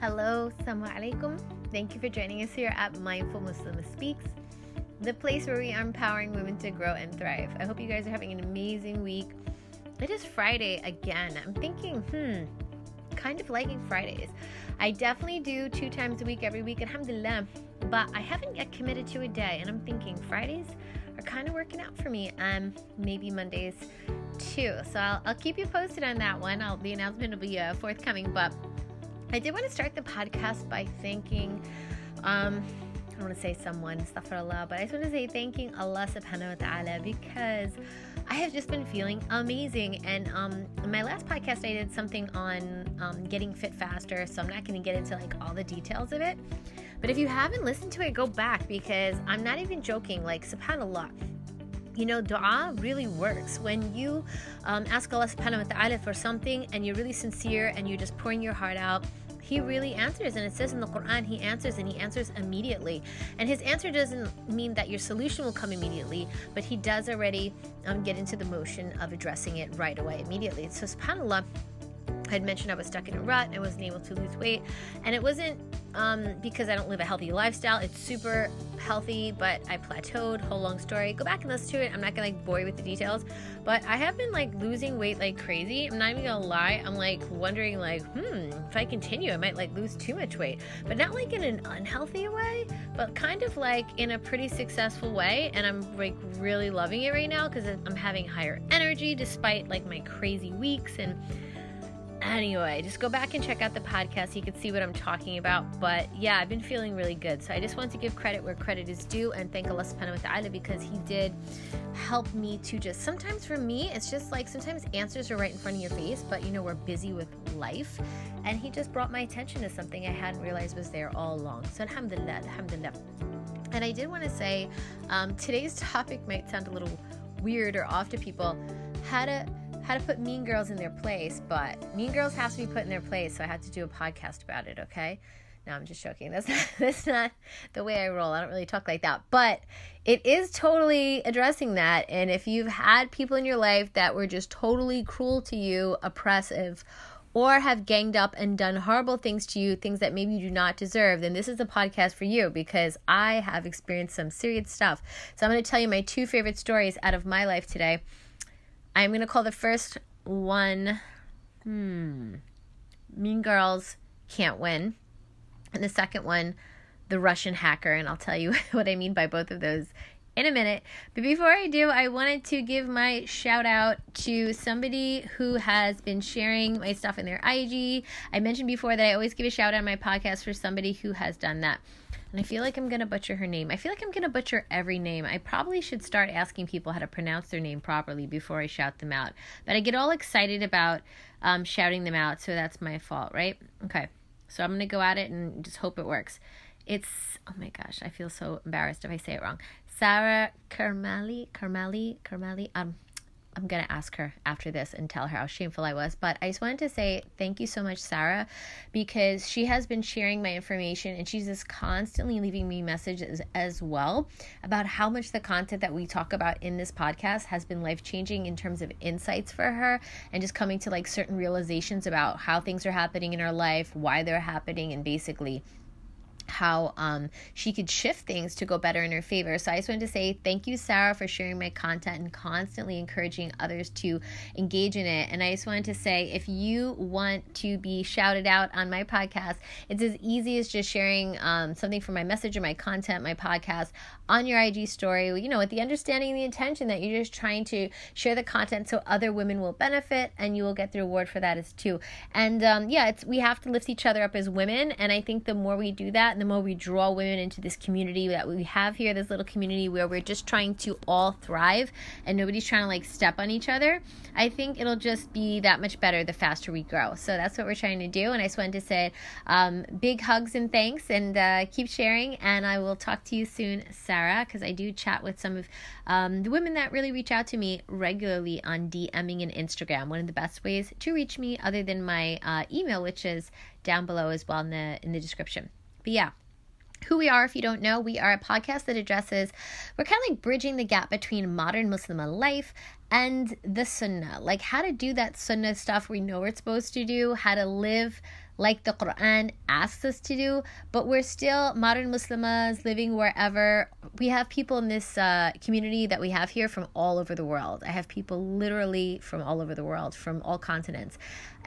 Hello, Assalamu alaikum. Thank you for joining us here at Mindful Muslim Speaks, the place where we are empowering women to grow and thrive. I hope you guys are having an amazing week. It is Friday again. I'm thinking, hmm, kind of liking Fridays. I definitely do two times a week every week, alhamdulillah, but I haven't yet committed to a day, and I'm thinking Fridays are kind of working out for me, and um, maybe Mondays too. So I'll, I'll keep you posted on that one. I'll, the announcement will be uh, forthcoming, but I did want to start the podcast by thanking. Um, I don't want to say someone, astaghfirullah, but I just want to say thanking Allah subhanahu wa ta'ala because I have just been feeling amazing. And um, my last podcast, I did something on um, getting fit faster, so I'm not going to get into like all the details of it. But if you haven't listened to it, go back because I'm not even joking. Like, subhanAllah, you know, dua really works. When you um, ask Allah subhanahu wa ta'ala for something and you're really sincere and you're just pouring your heart out, he really answers. And it says in the Quran, he answers and he answers immediately. And his answer doesn't mean that your solution will come immediately, but he does already um, get into the motion of addressing it right away, immediately. So, subhanAllah, Had mentioned I was stuck in a rut. I wasn't able to lose weight. And it wasn't um, because I don't live a healthy lifestyle. It's super healthy, but I plateaued. Whole long story. Go back and listen to it. I'm not gonna like bore you with the details, but I have been like losing weight like crazy. I'm not even gonna lie. I'm like wondering like, hmm, if I continue, I might like lose too much weight, but not like in an unhealthy way, but kind of like in a pretty successful way. And I'm like really loving it right now because I'm having higher energy despite like my crazy weeks and Anyway, just go back and check out the podcast. You can see what I'm talking about. But yeah, I've been feeling really good. So I just want to give credit where credit is due and thank Allah subhanahu wa ta'ala because He did help me to just sometimes for me, it's just like sometimes answers are right in front of your face, but you know, we're busy with life. And He just brought my attention to something I hadn't realized was there all along. So Alhamdulillah, Alhamdulillah. And I did want to say um, today's topic might sound a little weird or off to people. How to how to put Mean Girls in their place, but Mean Girls has to be put in their place, so I had to do a podcast about it, okay? No, I'm just joking. That's not, that's not the way I roll. I don't really talk like that. But it is totally addressing that. And if you've had people in your life that were just totally cruel to you, oppressive, or have ganged up and done horrible things to you, things that maybe you do not deserve, then this is a podcast for you because I have experienced some serious stuff. So I'm going to tell you my two favorite stories out of my life today. I'm going to call the first one, hmm, Mean Girls Can't Win. And the second one, The Russian Hacker. And I'll tell you what I mean by both of those in a minute. But before I do, I wanted to give my shout out to somebody who has been sharing my stuff in their IG. I mentioned before that I always give a shout out on my podcast for somebody who has done that and I feel like I'm going to butcher her name. I feel like I'm going to butcher every name. I probably should start asking people how to pronounce their name properly before I shout them out. But I get all excited about um, shouting them out, so that's my fault, right? Okay, so I'm going to go at it and just hope it works. It's, oh my gosh, I feel so embarrassed if I say it wrong. Sarah Kermali, Kermali, Kermali, um, I'm going to ask her after this and tell her how shameful I was. But I just wanted to say thank you so much, Sarah, because she has been sharing my information and she's just constantly leaving me messages as well about how much the content that we talk about in this podcast has been life changing in terms of insights for her and just coming to like certain realizations about how things are happening in her life, why they're happening, and basically how um, she could shift things to go better in her favor. So I just wanted to say thank you, Sarah, for sharing my content and constantly encouraging others to engage in it. And I just wanted to say if you want to be shouted out on my podcast, it's as easy as just sharing um, something from my message or my content, my podcast on your IG story, you know, with the understanding and the intention that you're just trying to share the content so other women will benefit and you will get the reward for that as too. And um, yeah, it's we have to lift each other up as women. And I think the more we do that, the more we draw women into this community that we have here, this little community where we're just trying to all thrive and nobody's trying to like step on each other, I think it'll just be that much better the faster we grow. So that's what we're trying to do. And I just wanted to say um, big hugs and thanks and uh, keep sharing. And I will talk to you soon, Sarah, because I do chat with some of um, the women that really reach out to me regularly on DMing and Instagram. One of the best ways to reach me, other than my uh, email, which is down below as well in the in the description. But yeah, who we are, if you don't know, we are a podcast that addresses, we're kind of like bridging the gap between modern Muslim life and the Sunnah. Like how to do that Sunnah stuff we know we're supposed to do, how to live like the Quran asks us to do, but we're still modern Muslims living wherever. We have people in this uh, community that we have here from all over the world. I have people literally from all over the world, from all continents.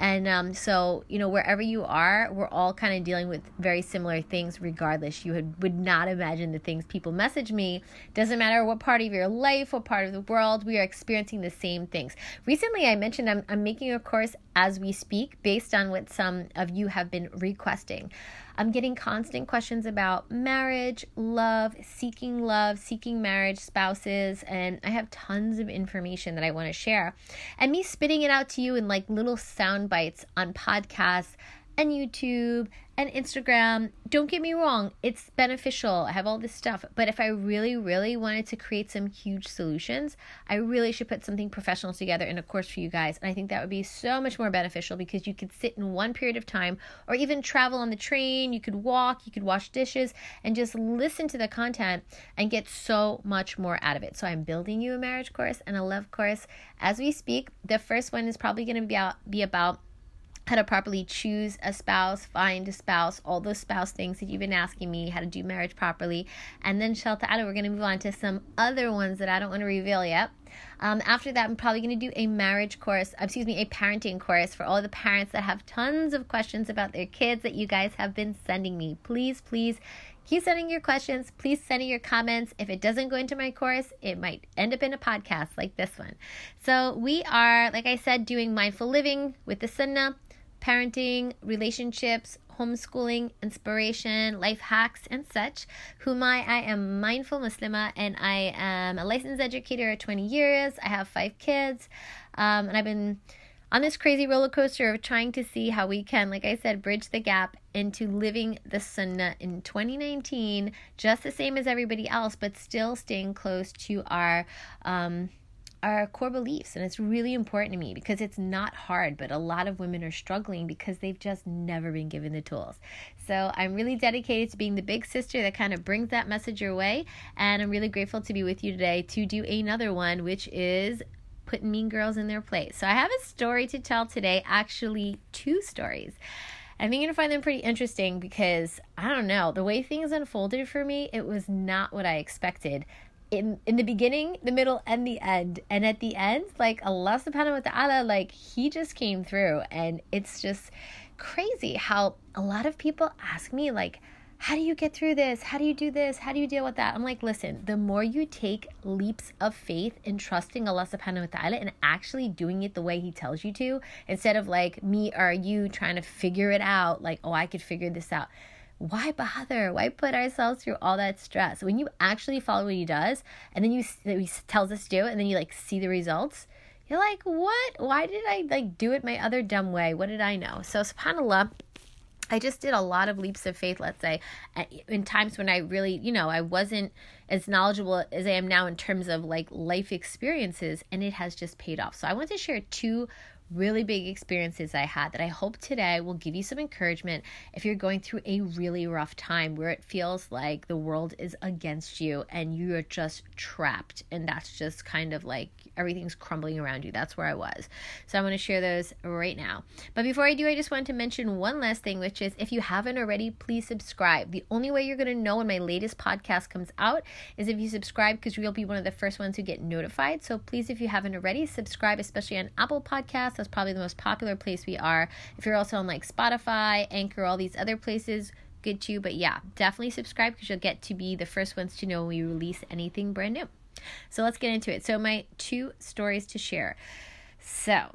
And um, so, you know, wherever you are, we're all kind of dealing with very similar things regardless. You would, would not imagine the things people message me. Doesn't matter what part of your life, what part of the world, we are experiencing the same things. Recently, I mentioned I'm, I'm making a course as we speak based on what some of you have been requesting. I'm getting constant questions about marriage, love, seeking love, seeking marriage, spouses, and I have tons of information that I want to share. And me spitting it out to you in like little sound bites on podcasts and YouTube and Instagram. Don't get me wrong, it's beneficial. I have all this stuff. But if I really, really wanted to create some huge solutions, I really should put something professional together in a course for you guys. And I think that would be so much more beneficial because you could sit in one period of time or even travel on the train, you could walk, you could wash dishes, and just listen to the content and get so much more out of it. So I'm building you a marriage course and a love course as we speak. The first one is probably going to be, out, be about how to properly choose a spouse, find a spouse, all those spouse things that you've been asking me, how to do marriage properly. And then, Shelta Ada, we're going to move on to some other ones that I don't want to reveal yet. Um, after that, I'm probably going to do a marriage course, excuse me, a parenting course for all the parents that have tons of questions about their kids that you guys have been sending me. Please, please keep sending your questions. Please send your comments. If it doesn't go into my course, it might end up in a podcast like this one. So, we are, like I said, doing mindful living with the Sunnah parenting, relationships, homeschooling, inspiration, life hacks, and such. Humai, I am mindful Muslima and I am a licensed educator at 20 years. I have five kids, um, and I've been on this crazy roller coaster of trying to see how we can, like I said, bridge the gap into living the sunnah in 2019, just the same as everybody else, but still staying close to our um, our core beliefs and it's really important to me because it's not hard but a lot of women are struggling because they've just never been given the tools. So i'm really dedicated to being the big sister that kind of brings that message your way and i'm really grateful to be with you today to do another one which is putting mean girls in their place. So i have a story to tell today actually two stories. I think you're gonna find them pretty interesting because I don't know, the way things unfolded for me, it was not what I expected in in the beginning, the middle, and the end. And at the end, like Allah subhanahu wa ta'ala, like he just came through. And it's just crazy how a lot of people ask me, like, how do you get through this? How do you do this? How do you deal with that? I'm like, listen, the more you take leaps of faith in trusting Allah subhanahu wa ta'ala and actually doing it the way He tells you to, instead of like me or you trying to figure it out, like, oh, I could figure this out why bother? Why put ourselves through all that stress? When you actually follow what he does, and then you he tells us to do it, and then you like see the results, you're like, what? Why did I like do it my other dumb way? What did I know? So subhanallah. I just did a lot of leaps of faith, let's say, in times when I really, you know, I wasn't as knowledgeable as I am now in terms of like life experiences, and it has just paid off. So I want to share two really big experiences I had that I hope today will give you some encouragement if you're going through a really rough time where it feels like the world is against you and you are just trapped. And that's just kind of like everything's crumbling around you. That's where I was. So I'm going to share those right now. But before I do, I just want to mention one last thing, which is if you haven't already, please subscribe. The only way you're going to know when my latest podcast comes out is if you subscribe because you'll be one of the first ones who get notified. So please, if you haven't already, subscribe, especially on Apple Podcasts. That's probably the most popular place we are. If you're also on like Spotify, Anchor, all these other places, good too. But yeah, definitely subscribe because you'll get to be the first ones to know when we release anything brand new. So let's get into it. So, my two stories to share. So,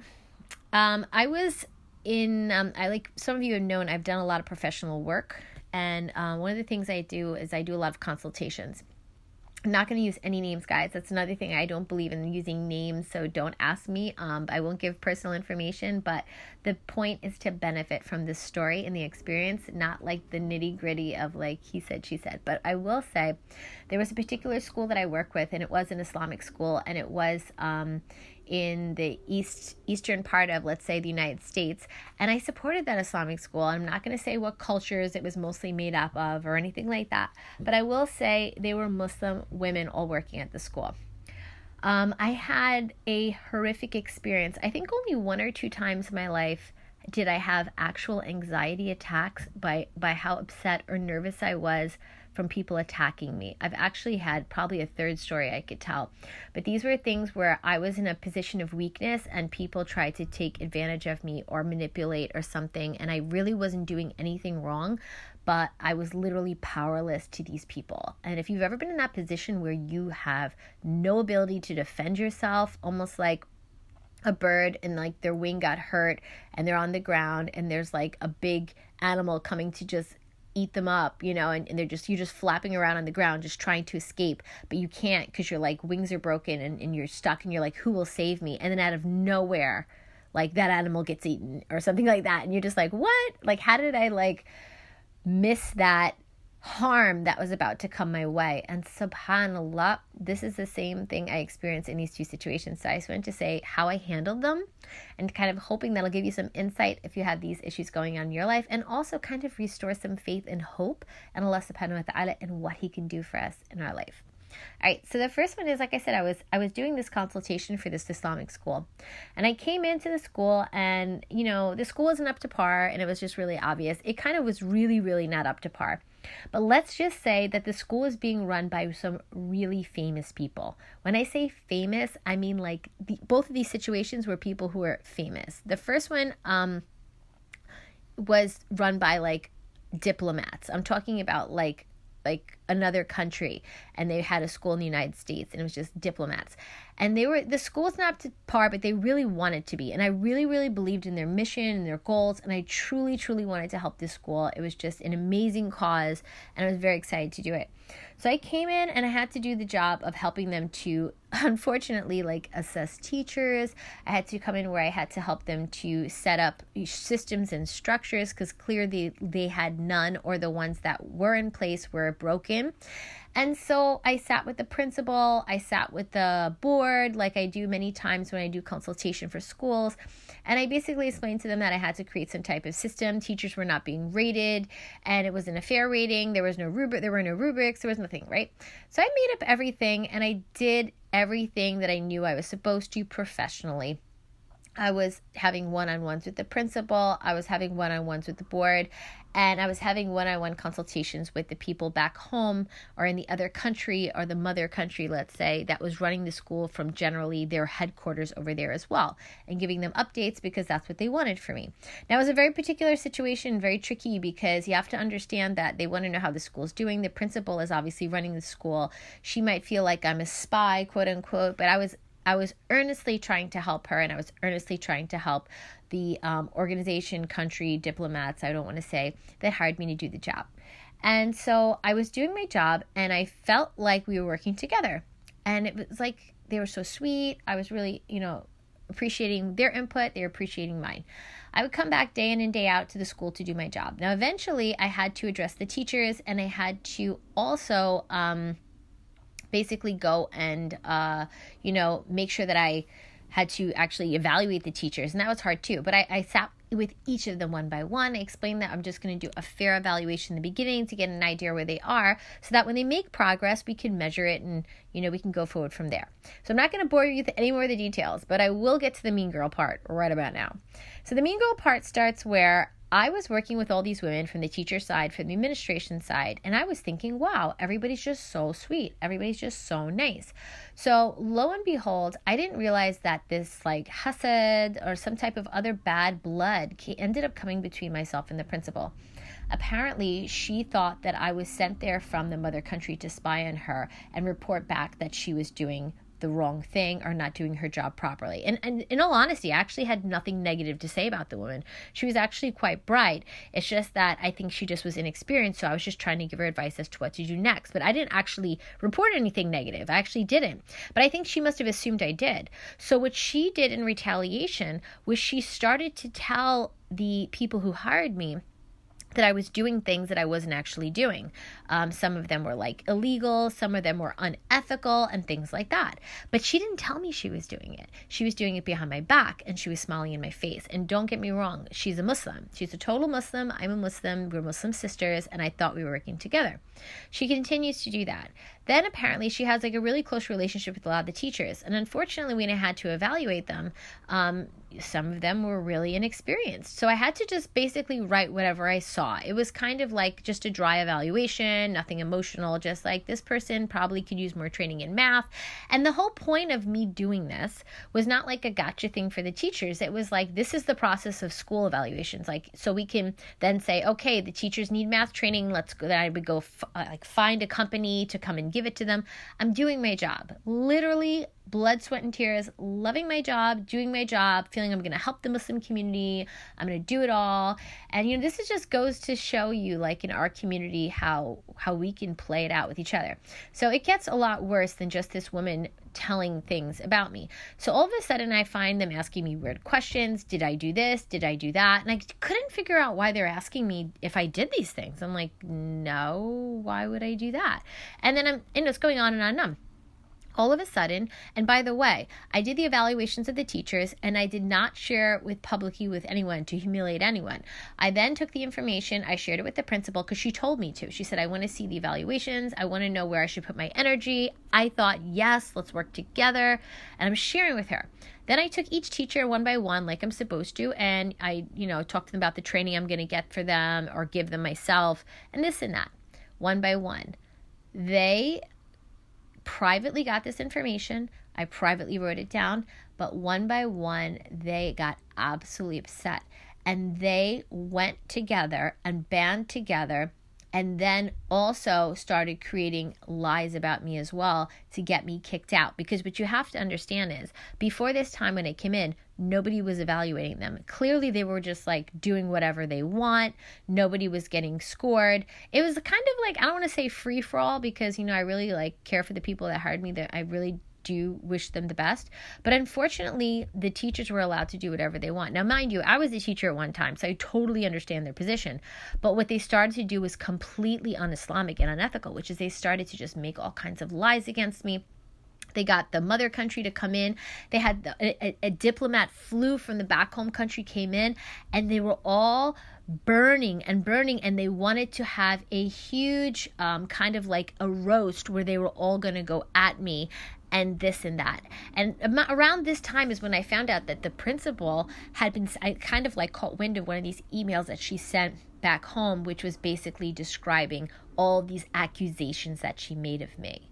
um, I was in, um, I like some of you have known, I've done a lot of professional work. And um, one of the things I do is I do a lot of consultations. I'm not going to use any names, guys. That's another thing. I don't believe in using names, so don't ask me. Um, I won't give personal information, but the point is to benefit from the story and the experience, not like the nitty gritty of like he said, she said. But I will say there was a particular school that I work with, and it was an Islamic school, and it was um, in the east eastern part of let's say the United States and I supported that Islamic school. I'm not going to say what cultures it was mostly made up of or anything like that, but I will say they were Muslim women all working at the school. Um, I had a horrific experience. I think only one or two times in my life did I have actual anxiety attacks by by how upset or nervous I was from people attacking me. I've actually had probably a third story I could tell. But these were things where I was in a position of weakness and people tried to take advantage of me or manipulate or something and I really wasn't doing anything wrong, but I was literally powerless to these people. And if you've ever been in that position where you have no ability to defend yourself, almost like a bird and like their wing got hurt and they're on the ground and there's like a big animal coming to just eat them up, you know, and, and they're just, you're just flapping around on the ground, just trying to escape, but you can't because your like wings are broken and, and you're stuck and you're like, who will save me? And then out of nowhere, like that animal gets eaten or something like that. And you're just like, what? Like, how did I like miss that harm that was about to come my way. And subhanAllah, this is the same thing I experienced in these two situations. So I just wanted to say how I handled them and kind of hoping that'll give you some insight if you have these issues going on in your life and also kind of restore some faith and hope and Allah subhanahu wa ta'ala and what He can do for us in our life. All right, so the first one is like I said, I was I was doing this consultation for this Islamic school, and I came into the school, and you know the school wasn't up to par, and it was just really obvious. It kind of was really really not up to par. But let's just say that the school is being run by some really famous people. When I say famous, I mean like the, both of these situations were people who were famous. The first one um, was run by like diplomats. I'm talking about like like another country and they had a school in the United States and it was just diplomats. And they were the school's not up to par, but they really wanted to be. And I really, really believed in their mission and their goals. And I truly, truly wanted to help this school. It was just an amazing cause and I was very excited to do it. So I came in and I had to do the job of helping them to, unfortunately, like assess teachers. I had to come in where I had to help them to set up systems and structures because clearly they had none or the ones that were in place were broken. And so I sat with the principal, I sat with the board, like I do many times when I do consultation for schools. And I basically explained to them that I had to create some type of system. Teachers were not being rated, and it wasn't a fair rating. There was no rubric, there were no rubrics, there was nothing, right? So I made up everything and I did everything that I knew I was supposed to professionally. I was having one on ones with the principal, I was having one on ones with the board, and I was having one on one consultations with the people back home or in the other country or the mother country, let's say, that was running the school from generally their headquarters over there as well, and giving them updates because that's what they wanted for me. Now, it was a very particular situation, very tricky because you have to understand that they want to know how the school's doing. The principal is obviously running the school. She might feel like I'm a spy, quote unquote, but I was I was earnestly trying to help her and I was earnestly trying to help the um, organization, country, diplomats, I don't want to say, that hired me to do the job. And so I was doing my job and I felt like we were working together. And it was like they were so sweet. I was really, you know, appreciating their input, they were appreciating mine. I would come back day in and day out to the school to do my job. Now, eventually, I had to address the teachers and I had to also, um, basically go and uh, you know make sure that I had to actually evaluate the teachers, and that was hard too. But I, I sat with each of them one by one. I explained that I'm just going to do a fair evaluation in the beginning to get an idea where they are, so that when they make progress, we can measure it and you know we can go forward from there. So I'm not going to bore you with any more of the details, but I will get to the mean girl part right about now. So the mean girl part starts where I was working with all these women from the teacher side, from the administration side, and I was thinking, wow, everybody's just so sweet. Everybody's just so nice. So, lo and behold, I didn't realize that this like hasad or some type of other bad blood ended up coming between myself and the principal. Apparently, she thought that I was sent there from the mother country to spy on her and report back that she was doing the wrong thing or not doing her job properly. And, and in all honesty, I actually had nothing negative to say about the woman. She was actually quite bright. It's just that I think she just was inexperienced. So I was just trying to give her advice as to what to do next. But I didn't actually report anything negative. I actually didn't. But I think she must have assumed I did. So what she did in retaliation was she started to tell the people who hired me that I was doing things that I wasn't actually doing. Um, some of them were like illegal, some of them were unethical, and things like that. But she didn't tell me she was doing it. She was doing it behind my back and she was smiling in my face. And don't get me wrong, she's a Muslim. She's a total Muslim. I'm a Muslim. We're Muslim sisters, and I thought we were working together. She continues to do that. Then apparently she has like a really close relationship with a lot of the teachers. And unfortunately, when I had to evaluate them, um, some of them were really inexperienced. So I had to just basically write whatever I saw. It was kind of like just a dry evaluation, nothing emotional, just like this person probably could use more training in math. And the whole point of me doing this was not like a gotcha thing for the teachers. It was like this is the process of school evaluations. Like so we can then say, okay, the teachers need math training. Let's go. Then I would go f- uh, like find a company to come and give it to them. I'm doing my job. Literally blood, sweat, and tears, loving my job, doing my job, feeling I'm to help the Muslim community. I'm to do it all. And you know, this is just goes to show you like in our community how how we can play it out with each other. So it gets a lot worse than just this woman telling things about me. So all of a sudden I find them asking me weird questions. Did I do this? Did I do that? And I couldn't figure out why they're asking me if I did these things. I'm like, "No, why would I do that?" And then I'm and it's going on and on and on all of a sudden. And by the way i did the evaluations of the teachers and i did not share it with publicly with anyone to humiliate anyone. I then took the information i shared it with the principal because she told me to. She said i want to see the evaluations i want to know where i should put my energy. I thought yes let's work together and i'm sharing with her. Then I took each teacher one by one, like I'm supposed to, and I, you know, talked to them about the training I'm going to get for them or give them myself, and this and that, one by one. They privately got this information. I privately wrote it down, but one by one, they got absolutely upset. And they went together and band together and then also started creating lies about me as well to get me kicked out. Because what you have to understand is before this time when I came in, nobody was evaluating them. Clearly, they were just like doing whatever they want. Nobody was getting scored. It was kind of like, I don't want to say free for all because, you know, I really like care for the people that hired me, that I really do wish them the best. But unfortunately, the teachers were allowed to do whatever they want. Now, mind you, I was a teacher at one time, so I totally understand their position. But what they started to do was completely un Islamic and unethical, which is they started to just make all kinds of lies against me. They got the mother country to come in. They had the, a, a diplomat flew from the back home country, came in, and they were all burning and burning and they wanted to have a huge um, kind of like a roast where they were all going to go at me and this and that. And around this time is when I found out that the principal had been, I kind of like caught wind of one of these emails that she sent back home, which was basically describing all these accusations that she made of me.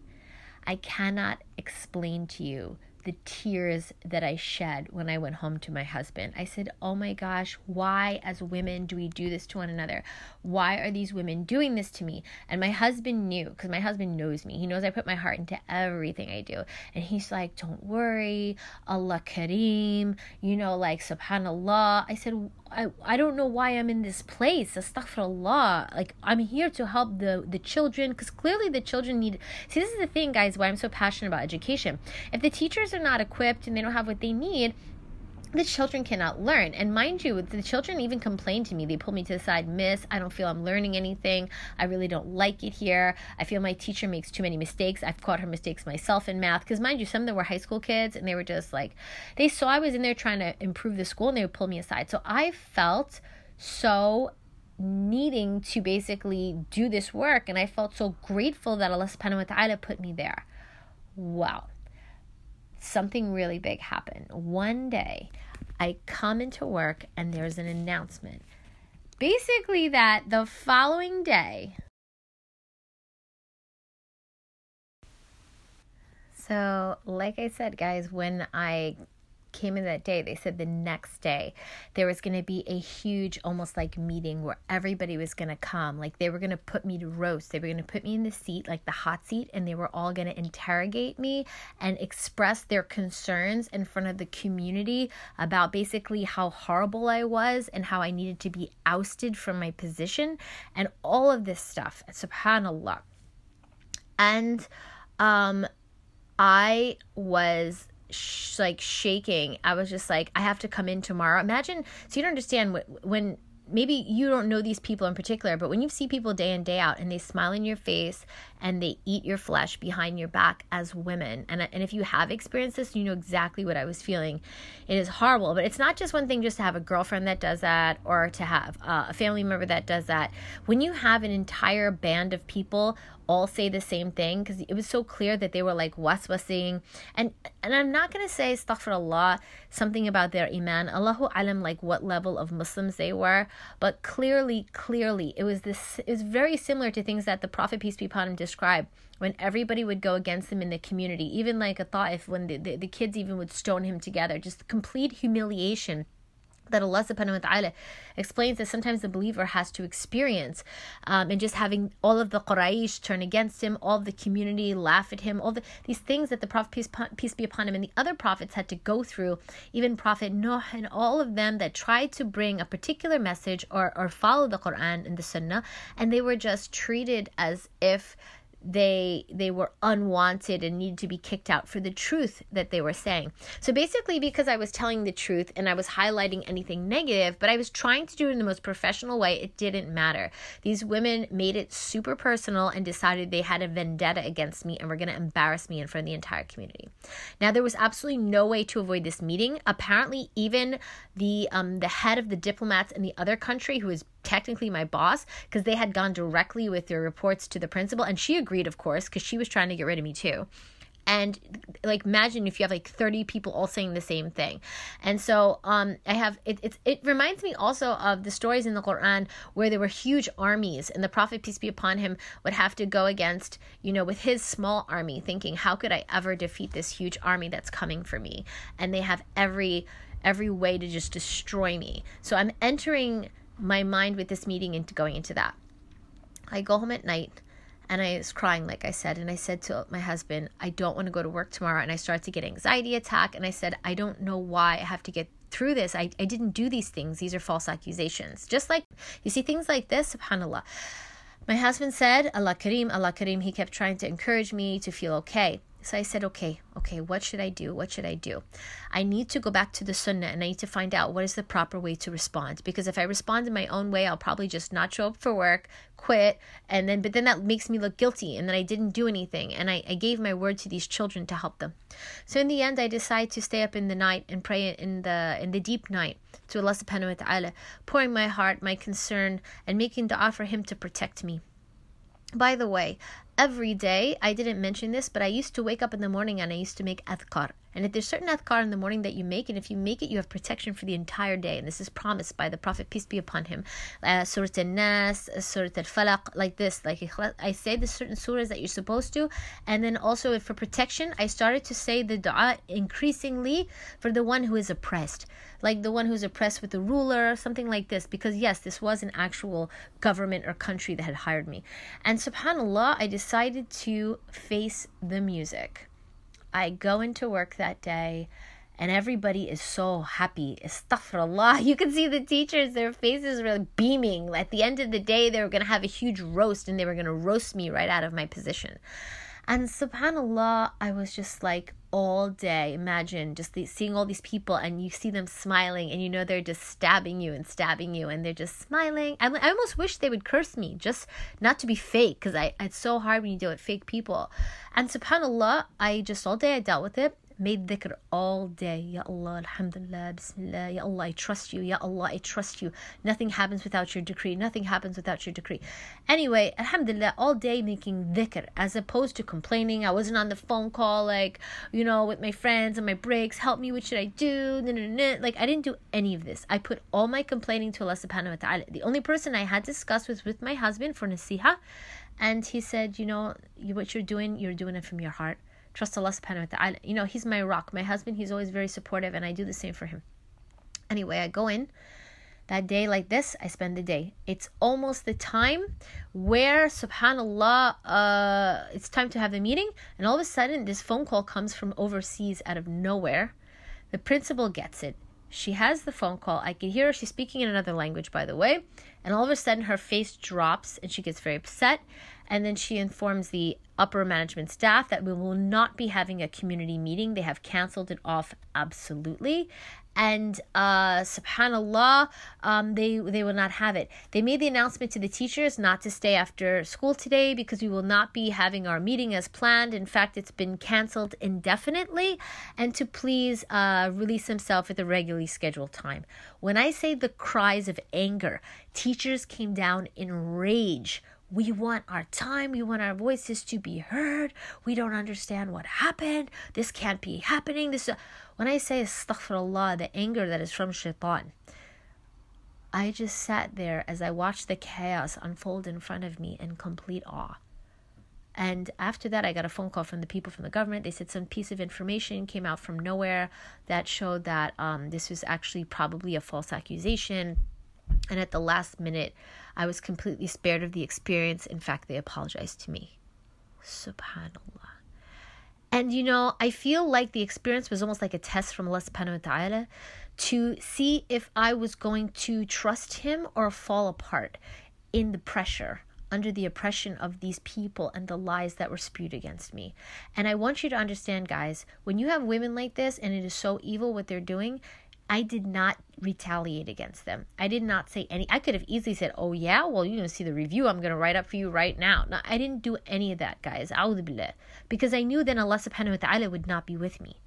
I cannot explain to you the tears that I shed when I went home to my husband. I said, Oh my gosh, why as women do we do this to one another? Why are these women doing this to me? And my husband knew, because my husband knows me. He knows I put my heart into everything I do. And he's like, Don't worry, Allah Kareem, you know, like subhanallah. I said, I, I don't know why I'm in this place. Astaghfirullah. Like, I'm here to help the, the children because clearly the children need. See, this is the thing, guys, why I'm so passionate about education. If the teachers are not equipped and they don't have what they need, the children cannot learn. And mind you, the children even complain to me. They pull me to the side, Miss, I don't feel I'm learning anything. I really don't like it here. I feel my teacher makes too many mistakes. I've caught her mistakes myself in math. Because mind you, some of them were high school kids and they were just like, they saw I was in there trying to improve the school and they would pull me aside. So I felt so needing to basically do this work. And I felt so grateful that Allah subhanahu wa ta'ala put me there. Wow something really big happened. One day, I come into work and there's an announcement. Basically, that the following day, So, like I said, guys, when I came in that day, they said the next day there was going to be a huge, almost like meeting where everybody was going to come. Like they were going to put me to roast. They were going to put me in the seat, like the hot seat, and they were all going to interrogate me and express their concerns in front of the community about basically how horrible I was and how I needed to be ousted from my position and all of this stuff. SubhanAllah. And um, I was sh- like shaking. I was just like, I have to come in tomorrow. Imagine, so you don't understand when, when maybe you don't know these people in particular, but when you see people day in, day out and they smile in your face and they eat your flesh behind your back as women, and, and if you have experienced this, you know exactly what I was feeling. It is horrible, but it's not just one thing just to have a girlfriend that does that or to have uh, a family member that does that. When you have an entire band of people all say the same thing because it was so clear that they were like waswasing. And and I'm not gonna say astaghfirullah something about their iman. Allahu alam like what level of Muslims they were. But clearly clearly it was this it was very similar to things that the Prophet peace be upon him described when everybody would go against him in the community even like a ta'if when the, the, the kids even would stone him together. Just complete humiliation that Allah subhanahu wa ta'ala explains that sometimes the believer has to experience um, and just having all of the Quraysh turn against him, all the community laugh at him, all the, these things that the Prophet, peace, peace be upon him, and the other prophets had to go through, even Prophet Noah and all of them that tried to bring a particular message or, or follow the Quran and the Sunnah, and they were just treated as if they they were unwanted and needed to be kicked out for the truth that they were saying. So basically because I was telling the truth and I was highlighting anything negative, but I was trying to do it in the most professional way, it didn't matter. These women made it super personal and decided they had a vendetta against me and were going to embarrass me in front of the entire community. Now there was absolutely no way to avoid this meeting. Apparently even the um the head of the diplomats in the other country who is technically my boss because they had gone directly with their reports to the principal and she agreed of course because she was trying to get rid of me too. And like imagine if you have like 30 people all saying the same thing. And so um i have it, it it reminds me also of the stories in the quran where there were huge armies and the prophet peace be upon him would have to go against you know with his small army thinking how could i ever defeat this huge army that's coming for me? And they have every every way to just destroy me. So i'm entering my mind with this meeting into going into that. I go home at night and I was crying, like I said, and I said to my husband, I don't want to go to work tomorrow. And I started to get anxiety attack. And I said, I don't know why I have to get through this. I, I didn't do these things. These are false accusations. Just like you see things like this, subhanAllah. My husband said, Allah Kareem, Allah Kareem. He kept trying to encourage me to feel okay. So I said, okay, okay, what should I do? What should I do? I need to go back to the sunnah and I need to find out what is the proper way to respond. Because if I respond in my own way, I'll probably just not show up for work, quit, and then, but then that makes me look guilty and then I didn't do anything. And I, I gave my word to these children to help them. So in the end, I decided to stay up in the night and pray in the, in the deep night to Allah subhanahu wa ta'ala, pouring my heart, my concern, and making dua for Him to protect me. By the way, every day, I didn't mention this, but I used to wake up in the morning and I used to make adhkar. And if there's certain adhkar in the morning that you make, and if you make it, you have protection for the entire day. And this is promised by the Prophet, peace be upon him. Uh, surah Al-Nas, Surah Al-Falaq, like this. Like I say the certain surahs that you're supposed to. And then also for protection, I started to say the dua increasingly for the one who is oppressed. Like the one who's oppressed with the ruler, something like this. Because yes, this was an actual government or country that had hired me. And subhanAllah, I decided to face the music. I go into work that day and everybody is so happy. Astaghfirullah. You can see the teachers, their faces were beaming. At the end of the day, they were going to have a huge roast and they were going to roast me right out of my position. And subhanAllah, I was just like all day. Imagine just the, seeing all these people and you see them smiling and you know they're just stabbing you and stabbing you and they're just smiling. I, I almost wish they would curse me just not to be fake because I it's so hard when you deal with fake people. And subhanAllah, I just all day I dealt with it made dhikr all day. Ya Allah, Alhamdulillah, Bismillah, Ya Allah, I trust you. Ya Allah, I trust you. Nothing happens without your decree. Nothing happens without your decree. Anyway, Alhamdulillah, all day making dhikr as opposed to complaining. I wasn't on the phone call like, you know, with my friends and my breaks. Help me, what should I do? No, no, no. Like, I didn't do any of this. I put all my complaining to Allah subhanahu wa ta'ala. The only person I had discussed was with my husband for nasiha. And he said, you know, what you're doing, you're doing it from your heart trust Allah subhanahu wa ta'ala. You know, he's my rock. My husband, he's always very supportive, and I do the same for him. Anyway, I go in. That day, like this, I spend the day. It's almost the time where, subhanAllah, uh, it's time to have the meeting, and all of a sudden, this phone call comes from overseas out of nowhere. The principal gets it. She has the phone call. I can hear her. She's speaking in another language, by the way. And all of a sudden, her face drops and she gets very upset. And then she informs the upper management staff that we will not be having a community meeting. They have canceled it off absolutely. And uh, subhanallah, um, they they will not have it. They made the announcement to the teachers not to stay after school today because we will not be having our meeting as planned. In fact, it's been canceled indefinitely, and to please uh, release himself at the regularly scheduled time. When I say the cries of anger, teachers came down in rage We want our time. We want our voices to be heard. We don't understand what happened. This can't be happening. This, when I say astaghfirullah, the anger that is from shaitan, I just sat there as I watched the chaos unfold in front of me in complete awe. And after that, I got a phone call from the people from the government. They said some piece of information came out from nowhere that showed that um, this was actually probably a false accusation. And at the last minute, I was completely spared of the experience. In fact, they apologized to me. Subhanallah. And you know, I feel like the experience was almost like a test from Allah subhanahu wa ta'ala to see if I was going to trust him or fall apart in the pressure under the oppression of these people and the lies that were spewed against me. And I want you to understand, guys, when you have women like this and it is so evil what they're doing, I did not retaliate against them. I did not say any. I could have easily said, "Oh yeah, well you know see the review I'm to write up for you right now." No, I didn't do any of that, guys. Because I knew then Allah Subhanahu wa Taala would not be with me.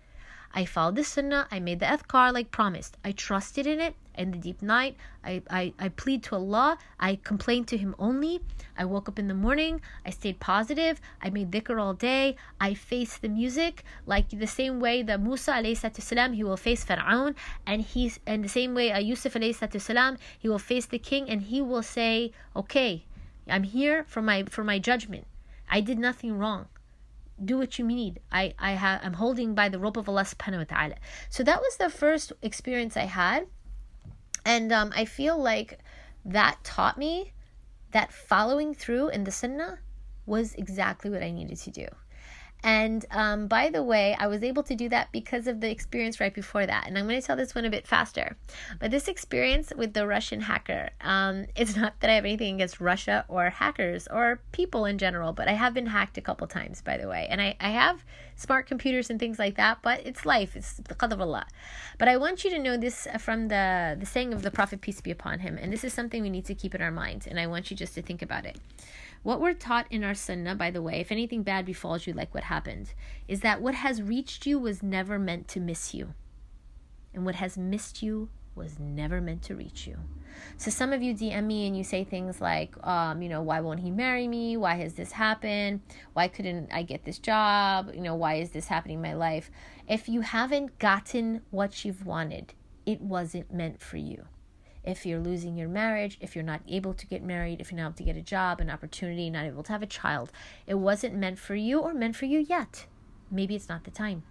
I followed the sunnah. I made the adhkar like promised. I trusted in it. In the deep night, I, I, I plead to Allah. I complained to Him only. I woke up in the morning. I stayed positive. I made dhikr all day. I faced the music like the same way that Musa salam, he will face Fir'aun. And he's in the same way uh, Yusuf salam, he will face the king and he will say, okay, I'm here for my, for my judgment. I did nothing wrong do what you need. I, I have I'm holding by the rope of Allah subhanahu wa ta'ala. So that was the first experience I had. And um, I feel like that taught me that following through in the sunnah was exactly what I needed to do. And um, by the way, I was able to do that because of the experience right before that. And I'm going to tell this one a bit faster. But this experience with the Russian hacker, um, it's not that I have anything against Russia or hackers or people in general, but I have been hacked a couple times, by the way. And I, I have smart computers and things like that, but it's life. It's the qadr Allah. But I want you to know this from the, the saying of the Prophet, peace be upon him. And this is something we need to keep in our mind. And I want you just to think about it. What we're taught in our sunnah, by the way, if anything bad befalls you, like what happened, is that what has reached you was never meant to miss you. And what has missed you was never meant to reach you. So some of you DM me and you say things like, um, you know, why won't he marry me? Why has this happened? Why couldn't I get this job? You know, why is this happening in my life? If you haven't gotten what you've wanted, it wasn't meant for you if you're losing your marriage, if you're not able to get married, if you're not able to get a job, an opportunity, not able to have a child. It wasn't meant for you or meant for you yet. Maybe it's not the time.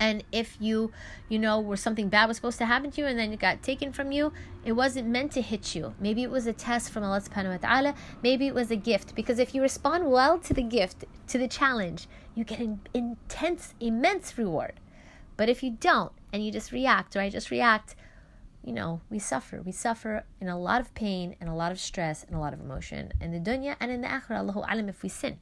And if you, you know, where something bad was supposed to happen to you and then it got taken from you, it wasn't meant to hit you. Maybe it was a test from Allah subhanahu wa ta'ala. Maybe it was a gift. Because if you respond well to the gift, to the challenge, you get an intense, immense reward. But if you don't and you just react, or I just react, you know, we suffer. We suffer in a lot of pain and a lot of stress and a lot of emotion in the dunya and in the akhirah, Allahu alam, if we sin.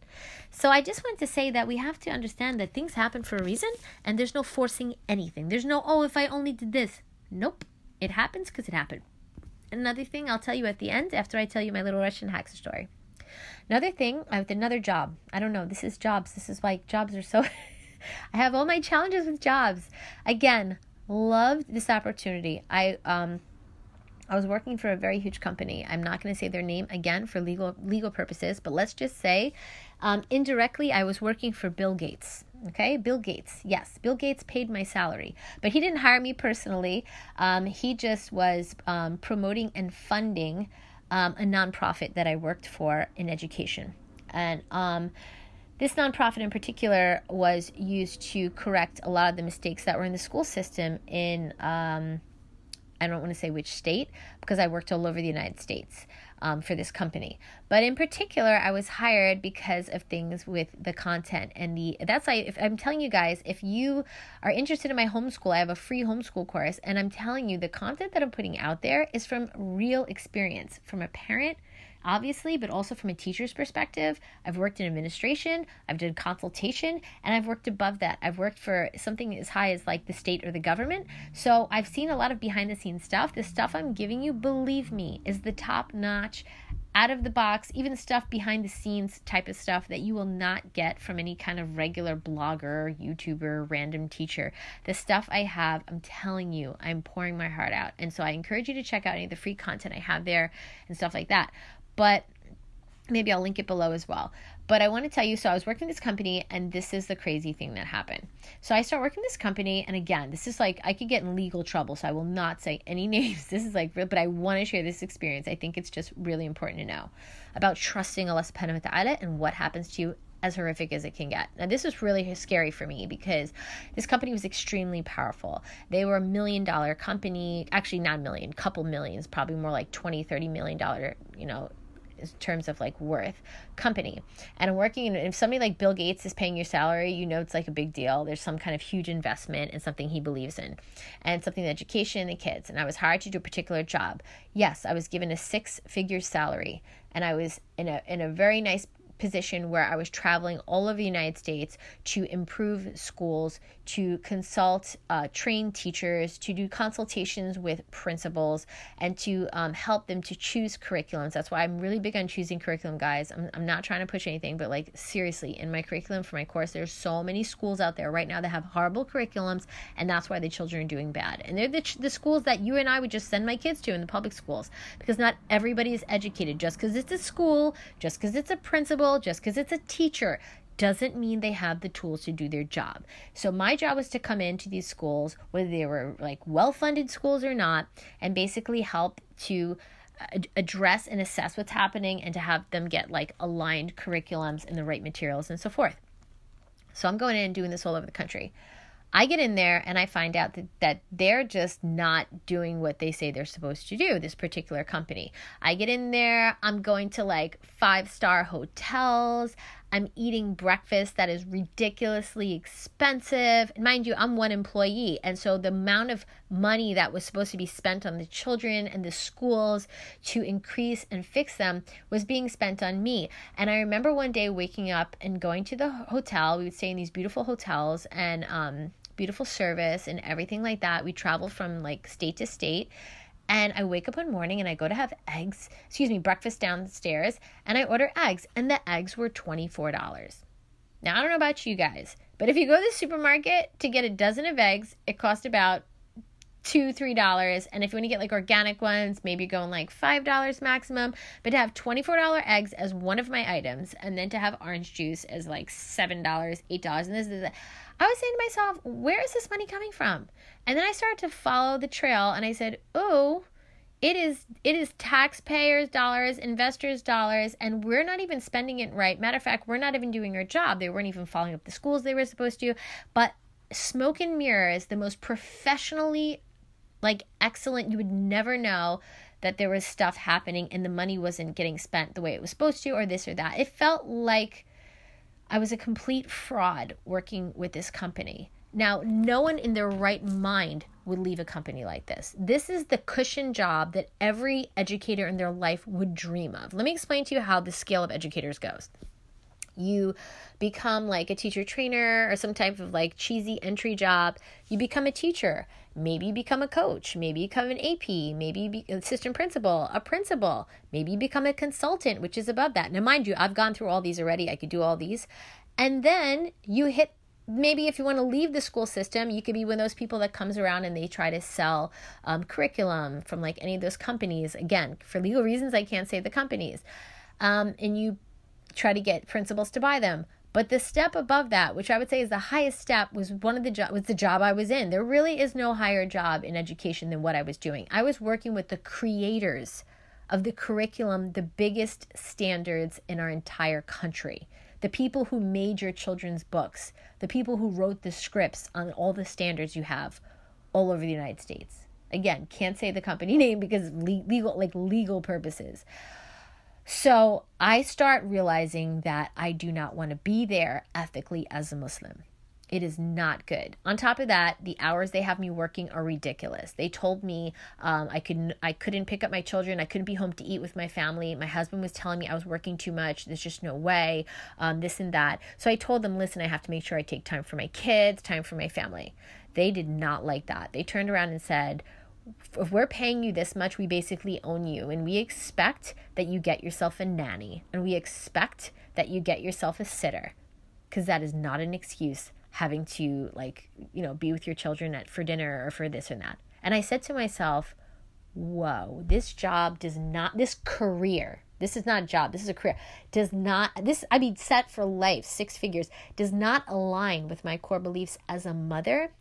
So I just wanted to say that we have to understand that things happen for a reason and there's no forcing anything. There's no, oh, if I only did this. Nope. It happens because it happened. Another thing I'll tell you at the end after I tell you my little Russian hacker story. Another thing, uh, I have another job. I don't know. This is jobs. This is why jobs are so. I have all my challenges with jobs. Again, loved this opportunity. I um I was working for a very huge company. I'm not going to say their name again for legal legal purposes, but let's just say um, indirectly I was working for Bill Gates. Okay, Bill Gates. Yes, Bill Gates paid my salary, but he didn't hire me personally. Um, he just was um, promoting and funding um, a nonprofit that I worked for in education, and um, this nonprofit in particular was used to correct a lot of the mistakes that were in the school system in, um, I don't want to say which state, because I worked all over the United States um, for this company. But in particular, I was hired because of things with the content and the. That's why if I'm telling you guys, if you are interested in my homeschool, I have a free homeschool course, and I'm telling you the content that I'm putting out there is from real experience from a parent obviously, but also from a teacher's perspective. I've worked in administration, I've done consultation, and I've worked above that. I've worked for something as high as like the state or the government. So I've seen a lot of behind the scenes stuff. The stuff I'm giving you, believe me, is the top notch out of the box, even stuff behind the scenes type of stuff that you will not get from any kind of regular blogger, YouTuber, random teacher. The stuff I have, I'm telling you, I'm pouring my heart out. And so I encourage you to check out any of the free content I have there and stuff like that. But Maybe I'll link it below as well. But I want to tell you so I was working this company, and this is the crazy thing that happened. So I start working this company, and again, this is like I could get in legal trouble, so I will not say any names. This is like, but I want to share this experience. I think it's just really important to know about trusting Allah subhanahu wa ta'ala and what happens to you as horrific as it can get. Now, this was really scary for me because this company was extremely powerful. They were a million dollar company, actually, not a million, couple millions, probably more like 20, 30 million dollar, you know, in terms of like worth company. And working and if somebody like bill gates is paying your salary you know it's like a big deal. There's some kind of huge investment in something he believes in. And something education and the kids. And i was hired to do a particular job. Yes i was given a six figure salary. And i was in a in a very nice position where I was traveling all over the United States to improve schools, to consult uh, trained teachers, to do consultations with principals, and to um, help them to choose curriculums. That's why I'm really big on choosing curriculum, guys. I'm, I'm not trying to push anything, but like seriously, in my curriculum for my course, there's so many schools out there right now that have horrible curriculums, and that's why the children are doing bad. And they're the, the schools that you and I would just send my kids to in the public schools because not everybody is educated just because it's a school, just because it's a principal just because it's a teacher, doesn't mean they have the tools to do their job. So my job was to come into these schools, whether they were like well-funded schools or not, and basically help to uh, address and assess what's happening and to have them get like aligned curriculums and the right materials and so forth. So I'm going in and doing this all over the country. I get in there and I find out that, that they're just not doing what they say they're supposed to do, this particular company. I get in there, I'm going to like five star hotels. I'm eating breakfast that is ridiculously expensive. And mind you, I'm one employee. And so the amount of money that was supposed to be spent on the children and the schools to increase and fix them was being spent on me. And I remember one day waking up and going to the hotel. We would stay in these beautiful hotels and um, beautiful service and everything like that. We traveled from like state to state and I wake up one morning and I go to have eggs, excuse me, breakfast downstairs, and I order eggs, and the eggs were $24. Now, I don't know about you guys, but if you go to the supermarket to get a dozen of eggs, it costs about two, three dollars. And if you want to get like organic ones, maybe going like five dollars maximum. But to have $24 eggs as one of my items, and then to have orange juice as like seven dollars, eight dollars, and this is I was saying to myself, where is this money coming from? And then I started to follow the trail and I said, "Oh, it is it is taxpayers dollars investors dollars and we're not even spending it right. Matter of fact we're not even doing our job. They weren't even following up the schools they were supposed to. But smoke and mirrors the most professionally like excellent you would never know that there was stuff happening and the money wasn't getting spent the way it was supposed to or this or that. It felt like i was a complete fraud working with this company now, no one in their right mind would leave a company like this. This is the cushion job that every educator in their life would dream of. Let me explain to you how the scale of educators goes. You become like a teacher trainer or some type of like cheesy entry job. You become a teacher. Maybe you become a coach. Maybe you become an AP. Maybe you be assistant principal, a principal. Maybe you become a consultant, which is above that. Now, mind you, I've gone through all these already. I could do all these. And then you hit maybe if you want to leave the school system, you could be one of those people that comes around and they try to sell um, curriculum from like any of those companies. Again, for legal reasons, I can't say the companies. Um, and you try to get principals to buy them. But the step above that, which I would say is the highest step, was one of the job was the job I was in. There really is no higher job in education than what I was doing. I was working with the creators of the curriculum, the biggest standards in our entire country the people who made your children's books, the people who wrote the scripts on all the standards you have all over the United States. Again, can't say the company name because legal like legal purposes. So, I start realizing that I do not want to be there ethically as a Muslim. It is not good. On top of that, the hours they have me working are ridiculous. They told me um, I couldn't I couldn't pick up my children. I couldn't be home to eat with my family. My husband was telling me I was working too much. There's just no way. Um, this and that. So I told them, listen, I have to make sure I take time for my kids, time for my family. They did not like that. They turned around and said, if we're paying you this much, we basically own you. And we expect that you get yourself a nanny. And we expect that you get yourself a sitter. Because that is not an excuse having to like you know be with your children at for dinner or for this or that and i said to myself whoa this job does not this career this is not a job, this is a career, does not, this, I mean, set for life, six figures, does not align with my core beliefs as a mother,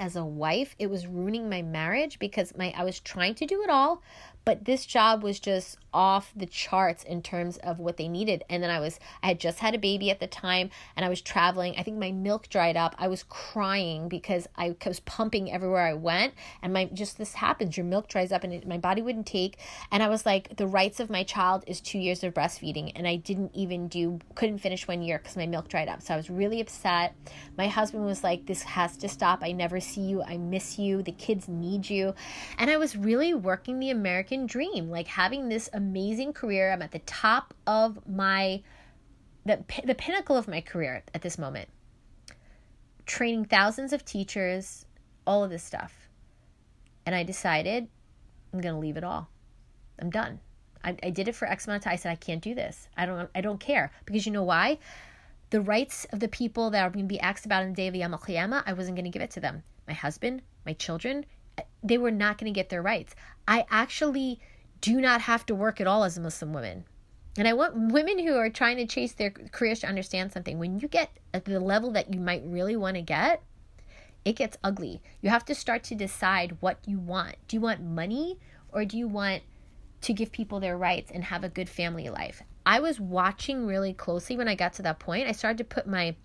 as a wife. It was ruining my marriage because my, I was trying to do it all, but this job was just off the charts in terms of what they needed. And then i was i had just had a baby at the time and i was traveling. I think my milk dried up. I was crying because i was pumping everywhere i went. And my just this happens. Your milk dries up and it, my body wouldn't take. And i was like the rights of my child is two years of breastfeeding and i didn't even do couldn't finish one year because my milk dried up. So i was really upset. My husband was like this has to stop. I never see you. I miss you. The kids need you. And i was really working the american dream like having this amazing career. I'm at the top of my the the pinnacle of my career at this moment. Training thousands of teachers, all of this stuff. And I decided I'm going to leave it all. I'm done. I, I did it for X amount of time. I said I can't do this. I don't I don't care because you know why? The rights of the people that are going to be asked about in the day of the Yom I wasn't going to give it to them. My husband, my children, they were not going to get their rights. I actually do not have to work at all as a Muslim woman. And I want women who are trying to chase their careers to understand something. When you get at the level that you might really want to get, it gets ugly. You have to start to decide what you want. Do you want money or do you want to give people their rights and have a good family life? I was watching really closely when I got to that point. I started to put my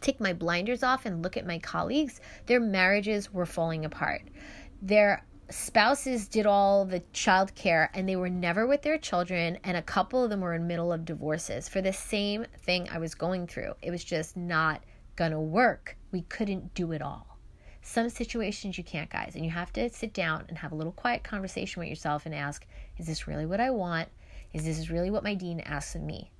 take my blinders off and look at my colleagues. Their marriages were falling apart. Their spouses did all the child care and they were never with their children and a couple of them were in middle of divorces for the same thing I was going through. It was just not to work. We couldn't do it all. Some situations you can't, guys, and you have to sit down and have a little quiet conversation with yourself and ask, is this really what I want? Is this really what my deen asks of me?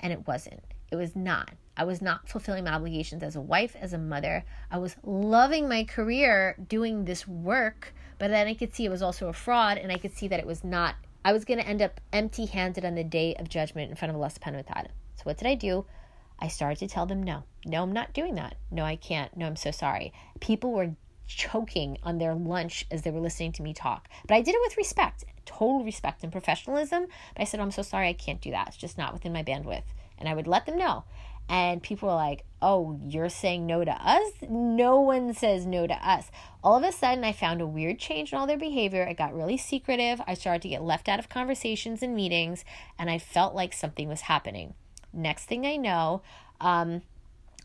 And it wasn't. It was not. I was not fulfilling my obligations as a wife, as a mother. I was loving my career doing this work but then I could see it was also a fraud, and I could see that it was not. I was going to end up empty handed on the day of judgment in front of Allah subhanahu wa. So what did I do? I started to tell them no. No, I'm not doing that. No, I can't. No, I'm so sorry. People were choking on their lunch as they were listening to me talk. But I did it with respect, total respect and professionalism. But I said, oh, I'm so sorry, I can't do that. It's just not within my bandwidth. And I would let them know. And people were like, oh, you're saying no to us? No one says no to us. All of a sudden, I found a weird change in all their behavior. It got really secretive. I started to get left out of conversations and meetings, and I felt like something was happening. Next thing I know, um,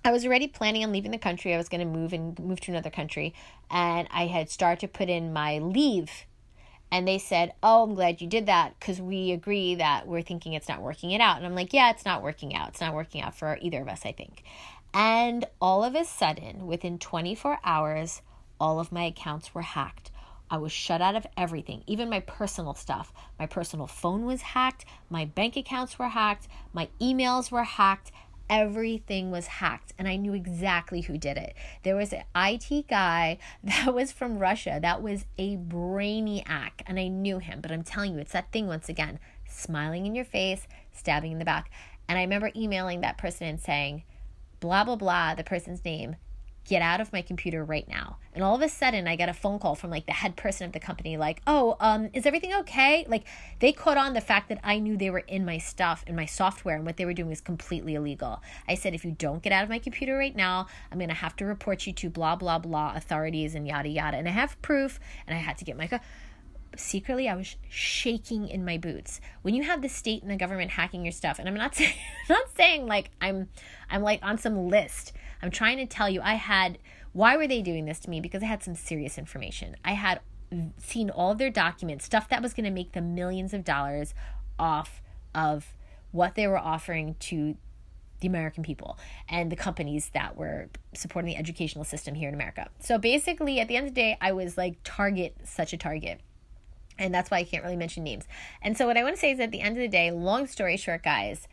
I was already planning on leaving the country. I was going to move and move to another country, and I had started to put in my leave and they said, Oh, I'm glad you did that because we agree that we're thinking it's not working it out. And I'm like, Yeah, it's not working out. It's not working out for either of us, I think. And all of a sudden, within 24 hours, all of my accounts were hacked. I was shut out of everything, even my personal stuff. My personal phone was hacked, my bank accounts were hacked, my emails were hacked, everything was hacked and I knew exactly who did it. There was an IT guy that was from Russia that was a brainiac and I knew him, but I'm telling you, it's that thing once again smiling in your face, stabbing in the back. And I remember emailing that person and saying, blah, blah, blah, the person's name, get out of my computer right now. And all of a sudden, I get a phone call from like the head person of the company, like, oh, um, is everything okay? Like, they caught on the fact that I knew they were in my stuff, in my software, and what they were doing was completely illegal. I said, if you don't get out of my computer right now, I'm going to have to report you to blah, blah, blah authorities and yada, yada. And I have proof, and I had to get my. Co- secretly I was shaking in my boots. When you have the state and the government hacking your stuff, and I'm not saying not saying like I'm I'm like on some list. I'm trying to tell you I had why were they doing this to me? Because I had some serious information. I had seen all of their documents, stuff that was going to make them millions of dollars off of what they were offering to the American people and the companies that were supporting the educational system here in America. So basically, at the end of the day, I was like target, such a target. And that's why I can't really mention names. And so, what I want to say is at the end of the day, long story short, guys,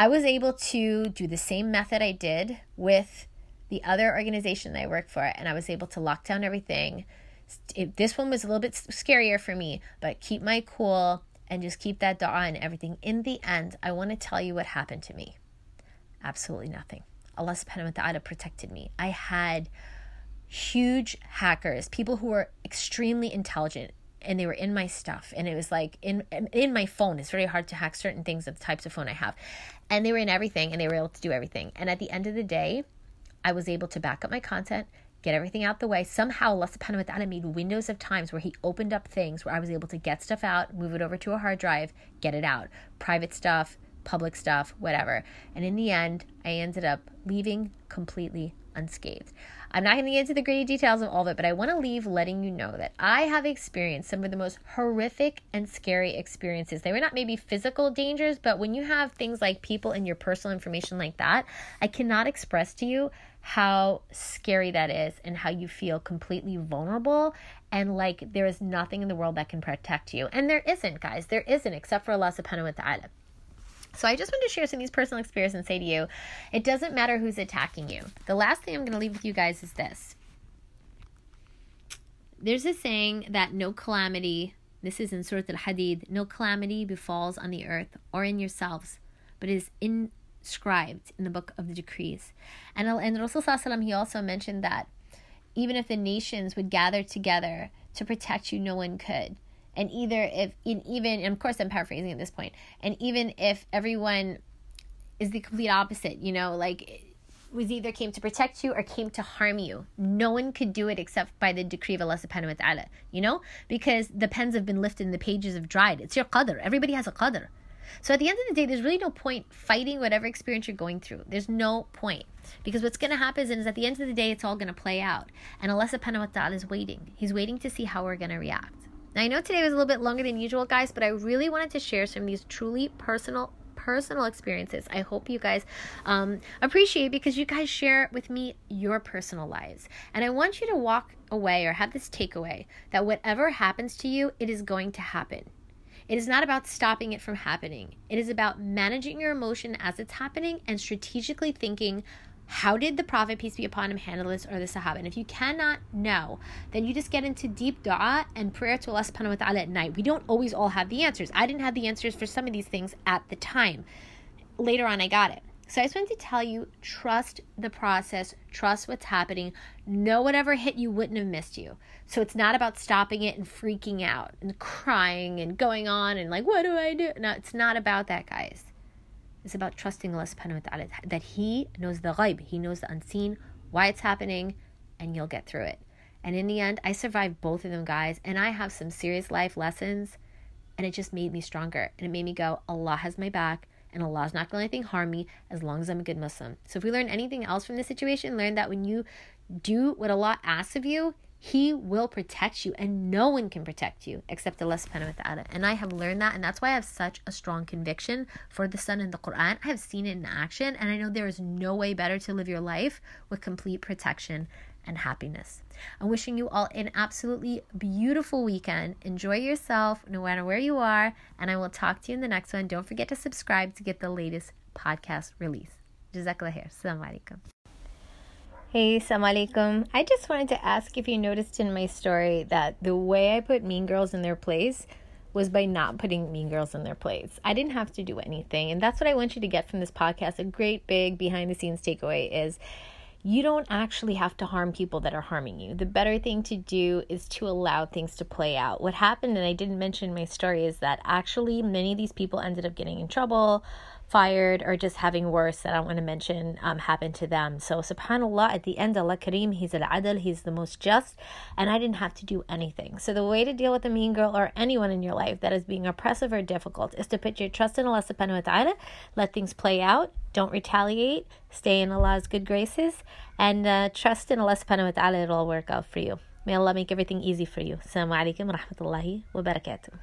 I was able to do the same method I did with the other organization that I worked for, and I was able to lock down everything. It, this one was a little bit scarier for me, but keep my cool and just keep that door and everything. In the end, I want to tell you what happened to me. Absolutely nothing. Allah subhanahu wa ta'ala protected me. I had huge hackers, people who were extremely intelligent, and they were in my stuff and it was like in in my phone it's very hard to hack certain things of the types of phone i have and they were in everything and they were able to do everything. And at the end of the day i was able to back up my content get everything out the way. Somehow allah subhanahu wa ta'ala made windows of times where he opened up things where i was able to get stuff out move it over to a hard drive get it out. Private stuff public stuff whatever. And in the end i ended up leaving completely unscathed I'm not going to get into the gritty details of all of it, but I want to leave letting you know that I have experienced some of the most horrific and scary experiences. They were not maybe physical dangers, but when you have things like people and your personal information like that, I cannot express to you how scary that is and how you feel completely vulnerable and like there is nothing in the world that can protect you. And there isn't, guys. There isn't, except for Allah subhanahu wa ta'ala. So I just want to share some of these personal experiences and say to you, it doesn't matter who's attacking you. The last thing I'm going to leave with you guys is this. There's a saying that no calamity, this is in Surah Al-Hadid, no calamity befalls on the earth or in yourselves, but is inscribed in the book of the decrees. And, and Rasulullah he also mentioned that even if the nations would gather together to protect you, no one could and either if in even and of course i'm paraphrasing at this point and even if everyone is the complete opposite you know like was either came to protect you or came to harm you. No one could do it except by the decree of Allah subhanahu wa ta'ala, you know? Because the pens have been lifted and the pages have dried. It's your qadr. Everybody has a qadr. So at the end of the day, there's really no point fighting whatever experience you're going through. There's no point. Because what's going to happen is at the end of the day, it's all going to play out. And Allah subhanahu wa ta'ala is waiting. He's waiting to see how we're going to react. Now, I know today was a little bit longer than usual, guys, but I really wanted to share some of these truly personal personal experiences. I hope you guys um, appreciate because you guys share with me your personal lives. And I want you to walk away or have this takeaway that whatever happens to you, it is going to happen. It is not about stopping it from happening. It is about managing your emotion as it's happening and strategically thinking how did the Prophet, peace be upon him, handle this or the Sahaba? And if you cannot know, then you just get into deep dua and prayer to Allah subhanahu wa ta'ala at night. We don't always all have the answers. I didn't have the answers for some of these things at the time. Later on, I got it. So I just wanted to tell you trust the process, trust what's happening, know whatever hit you wouldn't have missed you. So it's not about stopping it and freaking out and crying and going on and like, what do I do? No, it's not about that, guys. It's about trusting Allah subhanahu wa ta'ala that He knows the ghaib, He knows the unseen, why it's happening, and you'll get through it. And in the end, I survived both of them, guys, and I have some serious life lessons, and it just made me stronger. And it made me go, Allah has my back, and Allah's not going to let anything harm me as long as I'm a good Muslim. So if we learn anything else from this situation, learn that when you do what Allah asks of you, he will protect you, and no one can protect you except Allah subhanahu wa ta'ala. And I have learned that, and that's why I have such a strong conviction for the sun in the Quran. I have seen it in action, and I know there is no way better to live your life with complete protection and happiness. I'm wishing you all an absolutely beautiful weekend. Enjoy yourself no matter where you are, and I will talk to you in the next one. Don't forget to subscribe to get the latest podcast release. Jazakallah khair. Assalamu alaikum. Hey, alaikum. I just wanted to ask if you noticed in my story that the way I put Mean Girls in their place was by not putting Mean Girls in their place. I didn't have to do anything. And that's what I want you to get from this podcast. A great big behind the scenes takeaway is you don't actually have to harm people that are harming you. The better thing to do is to allow things to play out. What happened, and I didn't mention in my story, is that actually many of these people ended up getting in trouble fired or just having worse that I don't want to mention um, happen to them. So subhanAllah, at the end, Allah Kareem, He's al-adl, He's the most just, and I didn't have to do anything. So the way to deal with a mean girl or anyone in your life that is being oppressive or difficult is to put your trust in Allah subhanahu wa ta'ala, let things play out, don't retaliate, stay in Allah's good graces, and uh, trust in Allah subhanahu wa ta'ala, it'll work out for you. May Allah make everything easy for you. Assalamu alaikum wa rahmatullahi wa barakatuh.